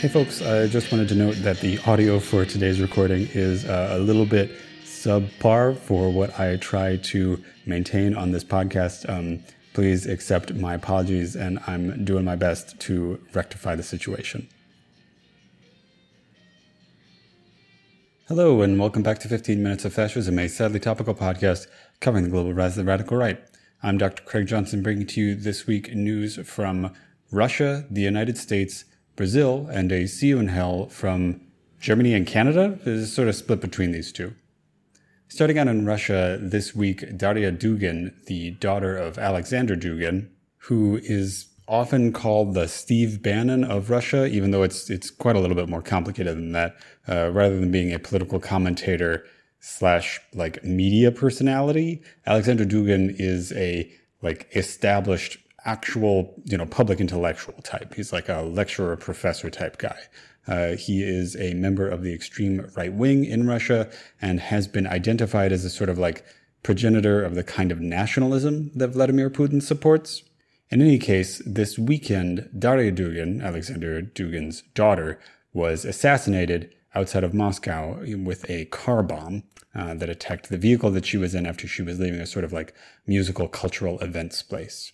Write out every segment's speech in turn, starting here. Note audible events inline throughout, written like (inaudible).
Hey, folks, I just wanted to note that the audio for today's recording is uh, a little bit subpar for what I try to maintain on this podcast. Um, please accept my apologies, and I'm doing my best to rectify the situation. Hello, and welcome back to 15 Minutes of Fascism, a sadly topical podcast covering the global rise of the radical right. I'm Dr. Craig Johnson, bringing to you this week news from Russia, the United States, Brazil, and a You in Hell from Germany and Canada is sort of split between these two. Starting out in Russia this week, Daria Dugin, the daughter of Alexander Dugin, who is often called the Steve Bannon of Russia, even though it's it's quite a little bit more complicated than that. Uh, rather than being a political commentator slash like media personality, Alexander Dugin is a like established actual, you know, public intellectual type. He's like a lecturer, professor type guy. Uh, he is a member of the extreme right wing in Russia and has been identified as a sort of like progenitor of the kind of nationalism that Vladimir Putin supports. In any case, this weekend, Daria Dugin, Alexander Dugin's daughter, was assassinated outside of Moscow with a car bomb uh, that attacked the vehicle that she was in after she was leaving a sort of like musical cultural events place.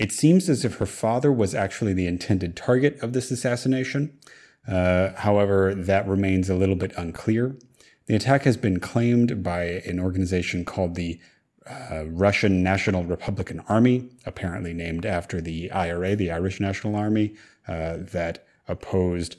It seems as if her father was actually the intended target of this assassination. Uh, however, that remains a little bit unclear. The attack has been claimed by an organization called the uh, Russian National Republican Army, apparently named after the IRA, the Irish National Army, uh, that opposed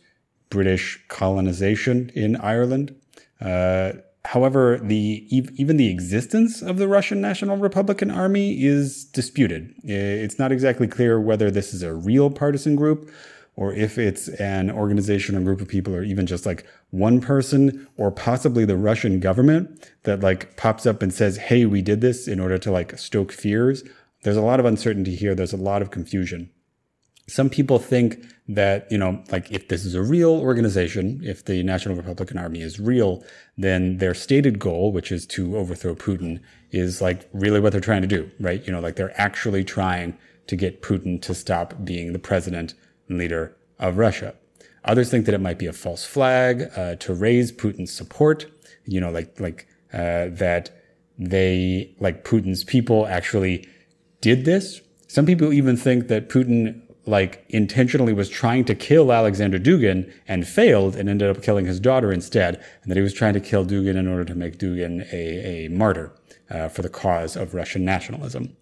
British colonization in Ireland. Uh, However, the even the existence of the Russian National Republican Army is disputed. It's not exactly clear whether this is a real partisan group or if it's an organization or group of people or even just like one person or possibly the Russian government that like pops up and says, "Hey, we did this in order to like stoke fears." There's a lot of uncertainty here. There's a lot of confusion some people think that, you know, like if this is a real organization, if the National Republican Army is real, then their stated goal, which is to overthrow Putin, is like really what they're trying to do, right? You know, like they're actually trying to get Putin to stop being the president and leader of Russia. Others think that it might be a false flag uh, to raise Putin's support, you know, like, like, uh, that they, like Putin's people actually did this. Some people even think that Putin like intentionally was trying to kill Alexander Dugin and failed and ended up killing his daughter instead, and that he was trying to kill Dugin in order to make Dugin a, a martyr uh, for the cause of Russian nationalism.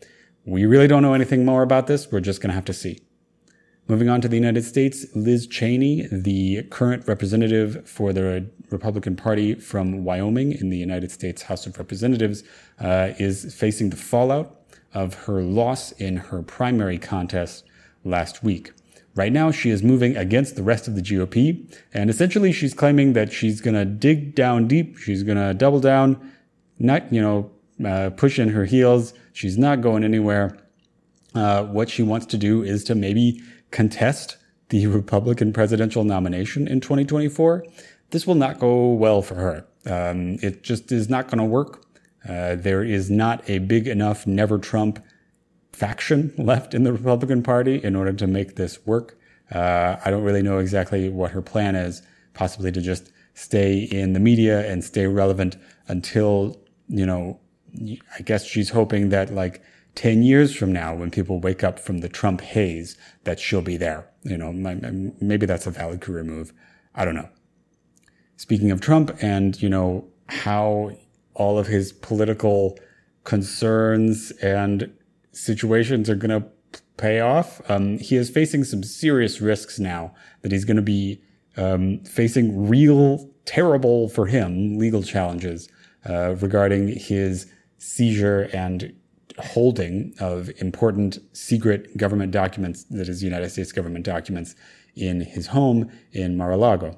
We really don't know anything more about this. We're just going to have to see. Moving on to the United States, Liz Cheney, the current representative for the Republican Party from Wyoming in the United States House of Representatives, uh, is facing the fallout of her loss in her primary contest last week. Right now, she is moving against the rest of the GOP, and essentially she's claiming that she's going to dig down deep, she's going to double down, not, you know, uh, push in her heels, she's not going anywhere. Uh, what she wants to do is to maybe contest the (laughs) Republican presidential nomination in 2024. This will not go well for her. Um, it just is not going to work. Uh, there is not a big enough never Trump faction left in the Republican Party in order to make this work. Uh, I don't really know exactly what her plan is, possibly to just stay in the media and stay relevant until, you know, I guess she's hoping that like 10 years from now, when people wake up from the Trump haze, that she'll be there. You know, maybe that's a valid career move. I don't know. Speaking of Trump and, you know, how all of his political concerns and situations are going to pay off. Um, he is facing some serious risks now that he's going to be um, facing real, terrible for him legal challenges uh, regarding his seizure and holding of important secret government documents, that is United States government documents, in his home in Mar-a-Lago.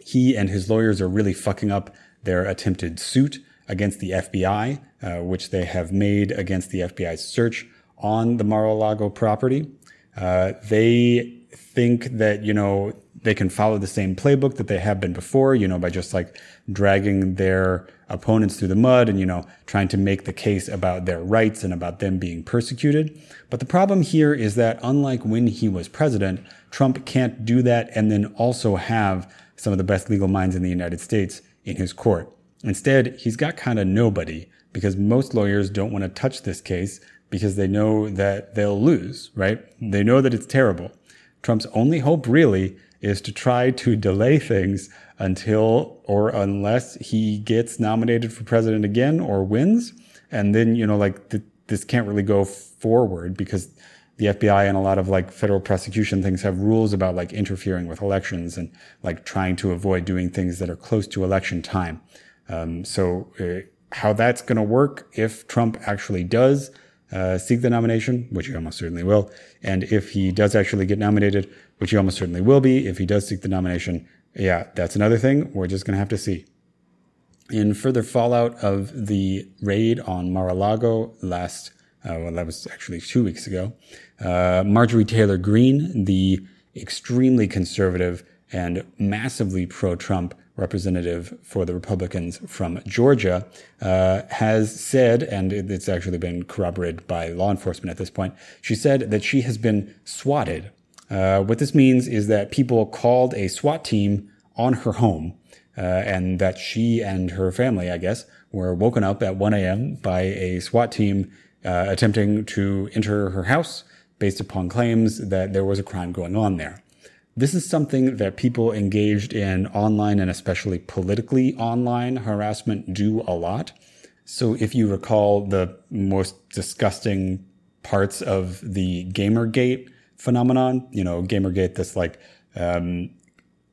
He and his lawyers are really fucking up their attempted suit against the FBI, uh, which they have made against the FBI's search on the Mar-a-Lago property. Uh, they think that, you know, they can follow the same playbook that they have been before, you know, by just like dragging their opponents through the mud and, you know, trying to make the case about their rights and about them being persecuted. But the problem here is that unlike when he was president, Trump can't do that and then also have some of the best legal minds in the United States in his court. Instead, he's got kind of nobody because most lawyers don't want to touch this case because they know that they'll lose, right? They know that it's terrible. Trump's only hope really is to try to delay things until or unless he gets nominated for president again or wins. And then, you know, like the, this can't really go forward because the FBI and a lot of like federal prosecution things have rules about like interfering with elections and like trying to avoid doing things that are close to election time. Um, so uh, how that's going to work if Trump actually does uh, seek the nomination, which he almost certainly will, and if he does actually get nominated, which he almost certainly will be, if he does seek the nomination, yeah, that's another thing. We're just going to have to see. In further fallout of the raid on Mar-a-Lago last, uh, well, that was actually two weeks ago, uh, Marjorie Taylor Greene, the extremely conservative and massively pro-Trump representative for the Republicans from Georgia, uh, has said, and it's actually been corroborated by law enforcement at this point, she said that she has been swatted. Uh, what this means is that people called a SWAT team on her home, uh, and that she and her family, I guess, were woken up at 1 a.m. by a SWAT team uh, attempting to enter her house based upon claims that there was a crime going on there. This is something that people engaged in online and especially politically online harassment do a lot. So if you recall the most disgusting parts of the Gamergate phenomenon, you know, Gamergate, this like um,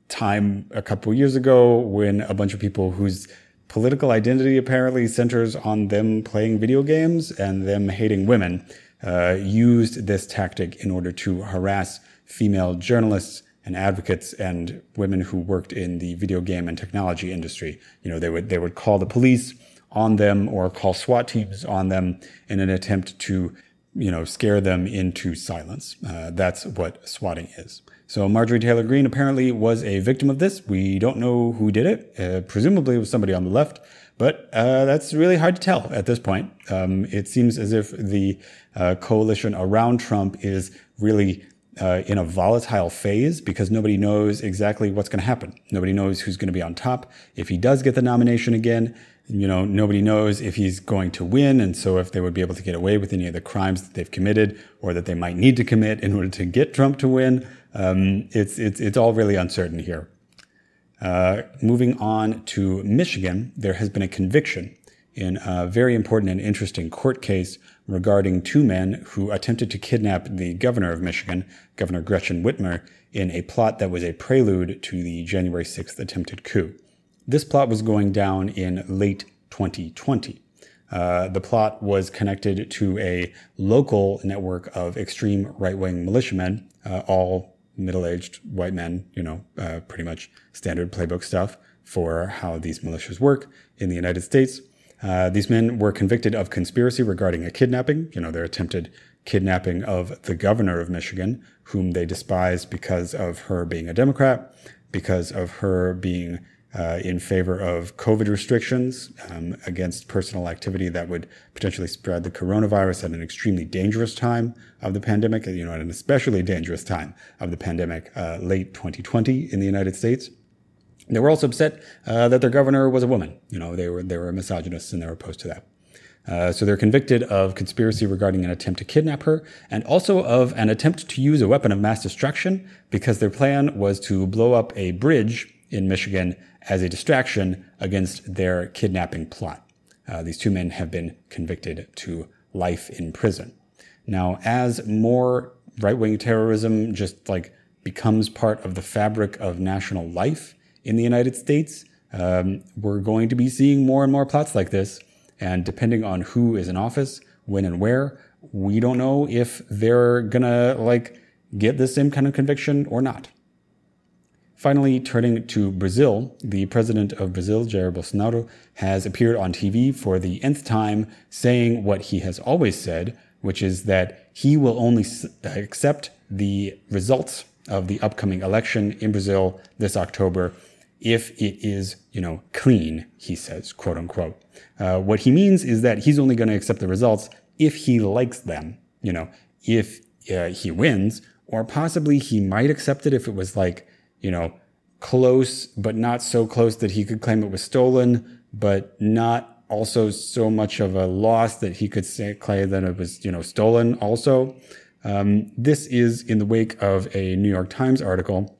time a couple years ago when a bunch of people whose political identity apparently centers on them playing video games and them hating women uh, used this tactic in order to harass female journalists and advocates and women who worked in the video game and technology industry. You know, they would, they would call the police on them or call SWAT teams on them in an attempt to, you know, scare them into silence. Uh, that's what swatting is. So Marjorie Taylor Greene apparently was a victim of this. We don't know who did it. Uh, presumably it was somebody on the left, but uh, that's really hard to tell at this point. Um, it seems as if the uh, coalition around Trump is really uh, in a volatile phase because nobody knows exactly what's going to happen. Nobody knows who's going to be on top. If he does get the nomination again, you know, nobody knows if he's going to win. And so if they would be able to get away with any of the crimes that they've committed or that they might need to commit in order to get Trump to win, um, it's, it's, it's all really uncertain here. Uh, moving on to Michigan, there has been a conviction in a very important and interesting court case regarding two men who attempted to kidnap the governor of Michigan, Governor Gretchen Whitmer, in a plot that was a prelude to the January 6th attempted coup. This plot was going down in late 2020. Uh, the plot was connected to a local network of extreme right-wing militiamen, uh, all middle-aged white men, you know, uh, pretty much standard playbook stuff for how these militias work in the United States. Uh, these men were convicted of conspiracy regarding a kidnapping, you know, their attempted kidnapping of the governor of Michigan, whom they despised because of her being a Democrat, because of her being uh, in favor of COVID restrictions um, against personal activity that would potentially spread the coronavirus at an extremely dangerous time of the pandemic, you know, at an especially dangerous time of the pandemic, uh, late 2020 in the United States. They were also upset uh, that their governor was a woman. You know, they were they were misogynists and they were opposed to that. Uh, so they're convicted of conspiracy regarding an attempt to kidnap her and also of an attempt to use a weapon of mass destruction because their plan was to blow up a bridge in Michigan as a distraction against their kidnapping plot. Uh, these two men have been convicted to life in prison. Now, as more right-wing terrorism just like becomes part of the fabric of national life, in the United States, um, we're going to be seeing more and more plots like this. And depending on who is in office, when and where, we don't know if they're gonna like get the same kind of conviction or not. Finally, turning to Brazil, the president of Brazil, Jair Bolsonaro, has appeared on TV for the nth time saying what he has always said, which is that he will only accept the results of the upcoming election in Brazil this October if it is, you know, clean, he says, quote unquote. Uh, what he means is that he's only going to accept the results if he likes them. You know, if uh, he wins or possibly he might accept it if it was like, you know, close, but not so close that he could claim it was stolen, but not also so much of a loss that he could say, claim that it was, you know, stolen also. Um, this is in the wake of a New York Times article,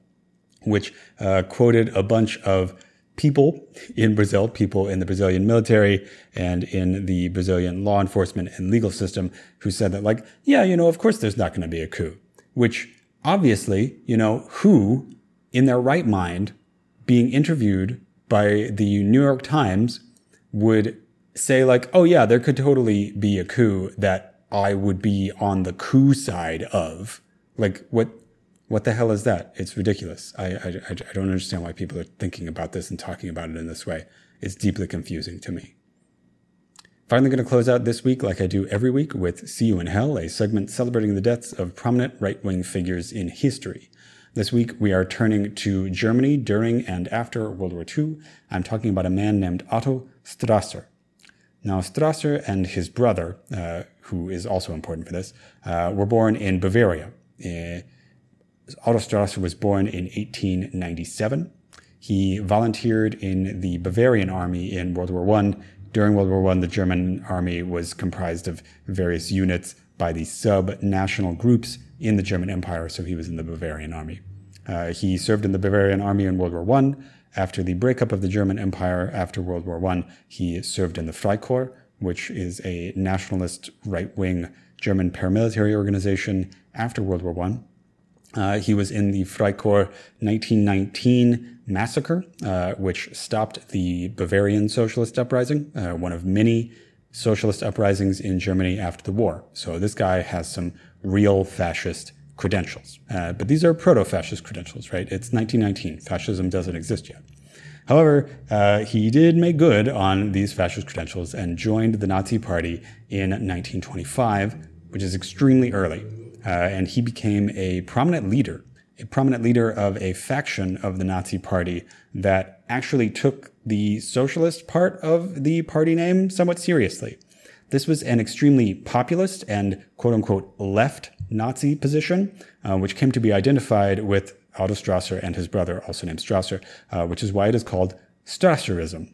which uh, quoted a bunch of people in Brazil, people in the Brazilian military and in the Brazilian law enforcement and legal system who said that, like, yeah, you know, of course there's not going to be a coup, which obviously, you know, who in their right mind being interviewed by the New York Times would say like, oh yeah, there could totally be a coup that I would be on the coup side of. Like what what the hell is that? It's ridiculous. I, I, I don't understand why people are thinking about this and talking about it in this way. It's deeply confusing to me. Finally, going to close out this week, like I do every week, with See You in Hell, a segment celebrating the deaths of prominent right wing figures in history. This week, we are turning to Germany during and after World War II. I'm talking about a man named Otto Strasser. Now, Strasser and his brother, uh, who is also important for this, uh, were born in Bavaria. Uh, Otto Strasser was born in 1897. He volunteered in the Bavarian army in World War I. During World War I, the German army was comprised of various units by the sub-national groups in the German Empire, so he was in the Bavarian army. Uh, he served in the Bavarian army in World War I. After the breakup of the German Empire after World War I, he served in the Freikorps, which is a nationalist right-wing German paramilitary organization after World War I. Uh, he was in the Freikorps 1919 massacre, uh, which stopped the Bavarian socialist uprising, uh, one of many socialist uprisings in Germany after the war. So this guy has some real fascist credentials. Uh, but these are proto-fascist credentials, right? It's 1919. Fascism doesn't exist yet. However, uh, he did make good on these fascist credentials and joined the Nazi Party in 1925, which is extremely early uh, and he became a prominent leader, a prominent leader of a faction of the Nazi Party that actually took the socialist part of the party name somewhat seriously. This was an extremely populist and quote unquote left Nazi position, uh, which came to be identified with Otto Strasser and his brother, also named Strasser, uh, which is why it is called Strasserism.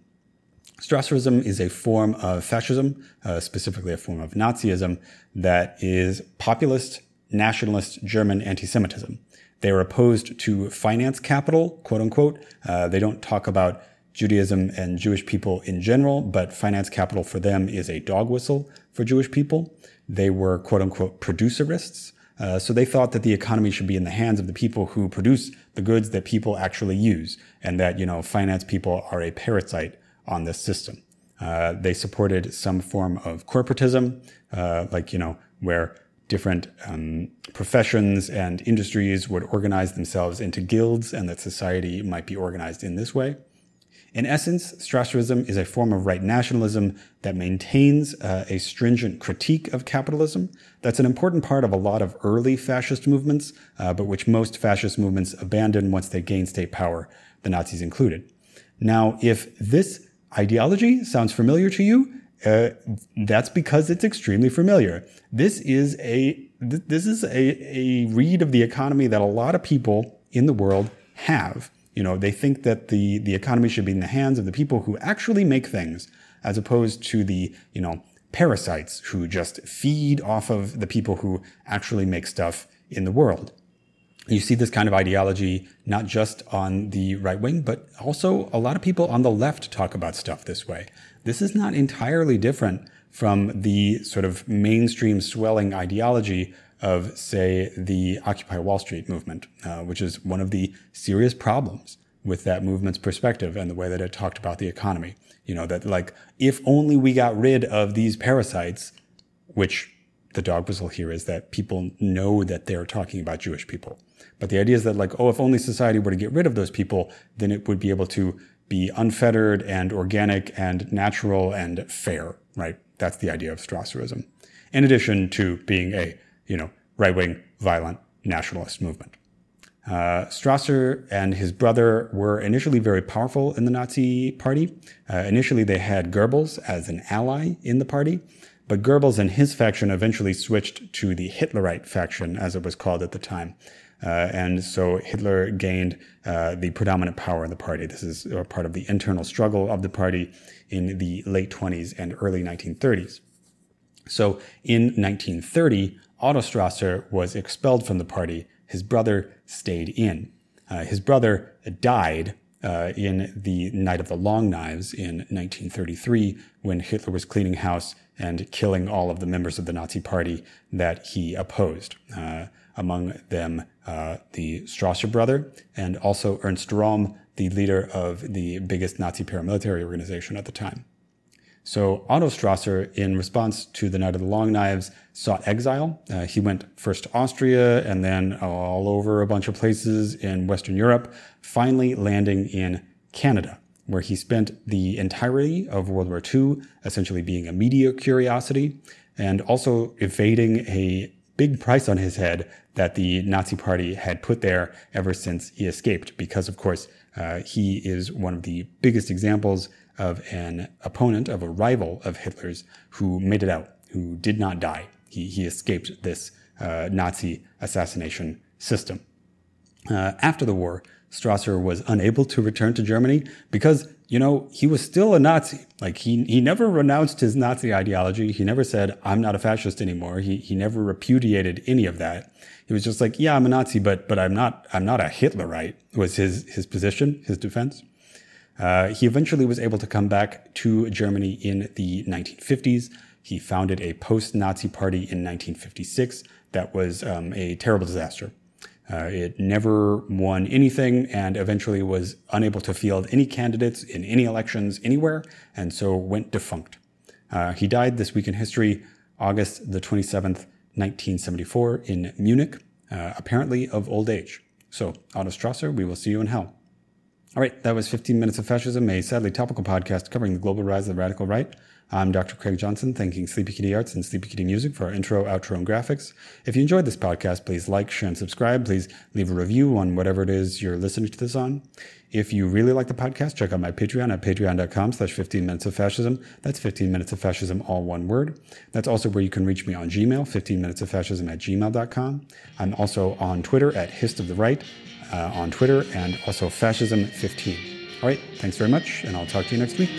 Strasserism is a form of fascism, uh, specifically a form of Nazism, that is populist nationalist German anti-Semitism. They are opposed to finance capital, quote unquote. Uh, they don't talk about Judaism and Jewish people in general, but finance capital for them is a dog whistle for Jewish people. They were quote unquote producerists. Uh, so they thought that the economy should be in the hands of the people who produce the goods that people actually use, and that you know finance people are a parasite on this system. Uh, they supported some form of corporatism, uh, like you know where different um, professions and industries would organize themselves into guilds and that society might be organized in this way. In essence, Strasserism is a form of right nationalism that maintains uh, a stringent critique of capitalism. That's an important part of a lot of early fascist movements, uh, but which most fascist movements abandon once they gain state power, the Nazis included. Now, if this ideology sounds familiar to you, uh, that's because it's extremely familiar. This is a this is a, a read of the economy that a lot of people in the world have. You know, they think that the the economy should be in the hands of the people who actually make things, as opposed to the you know parasites who just feed off of the people who actually make stuff in the world. You see this kind of ideology not just on the right wing, but also a lot of people on the left talk about stuff this way. This is not entirely different from the sort of mainstream swelling ideology of, say, the Occupy Wall Street movement, uh, which is one of the serious problems with that movement's perspective and the way that it talked about the economy. You know, that like, if only we got rid of these parasites, which the dog whistle here is that people know that they're talking about Jewish people. But the idea is that like, oh, if only society were to get rid of those people, then it would be able to be unfettered and organic and natural and fair, right? That's the idea of Strasserism. In addition to being a, you know, right-wing violent nationalist movement. Uh, Strasser and his brother were initially very powerful in the Nazi party. Uh, initially, they had Goebbels as an ally in the party, but Goebbels and his faction eventually switched to the Hitlerite faction, as it was called at the time. Uh, and so Hitler gained uh, the predominant power in the party. This is uh, part of the internal struggle of the party in the late 20s and early 1930s. So in 1930, Otto Strasser was expelled from the party. His brother stayed in. Uh, his brother died uh, in the Night of the Long Knives in 1933 when Hitler was cleaning house and killing all of the members of the Nazi party that he opposed. Among them, uh, the Strasser brother and also Ernst Röhm, the leader of the biggest Nazi paramilitary organization at the time. So Otto Strasser, in response to the Night of the Long Knives, sought exile. Uh, he went first to Austria and then all over a bunch of places in Western Europe, finally landing in Canada, where he spent the entirety of World War II essentially being a media curiosity and also evading a big price on his head that the Nazi Party had put there ever since he escaped, because of course uh, he is one of the biggest examples of an opponent, of a rival of Hitler's who made it out, who did not die. He, he escaped this uh, Nazi assassination system. Uh, after the war, Strasser was unable to return to Germany because, you know, he was still a Nazi. Like he, he never renounced his Nazi ideology. He never said, I'm not a fascist anymore. He, he never repudiated any of that. He was just like, yeah, I'm a Nazi, but, but I'm not, I'm not a Hitlerite was his, his position, his defense. Uh, he eventually was able to come back to Germany in the 1950s. He founded a post-Nazi party in 1956 that was um, a terrible disaster. Uh, it never won anything and eventually was unable to field any candidates in any elections anywhere, and so went defunct. Uh, he died this week in history, August the 27th, 1974, in Munich, uh, apparently of old age. So, Otto Strasser, we will see you in hell. All right, that was 15 Minutes of Fascism, a sadly topical podcast covering the global rise of the radical right. I'm Dr. Craig Johnson, thanking Sleepy Kitty Arts and Sleepy Kitty Music for our intro, outro, and graphics. If you enjoyed this podcast, please like, share, and subscribe. Please leave a review on whatever it is you're listening to this on. If you really like the podcast, check out my Patreon at patreon.com slash 15 minutes of fascism. That's 15 minutes of fascism, all one word. That's also where you can reach me on Gmail, 15 minutes of fascism at gmail.com. I'm also on Twitter at hist of the right uh, on Twitter and also Fascism15. All right, thanks very much, and I'll talk to you next week.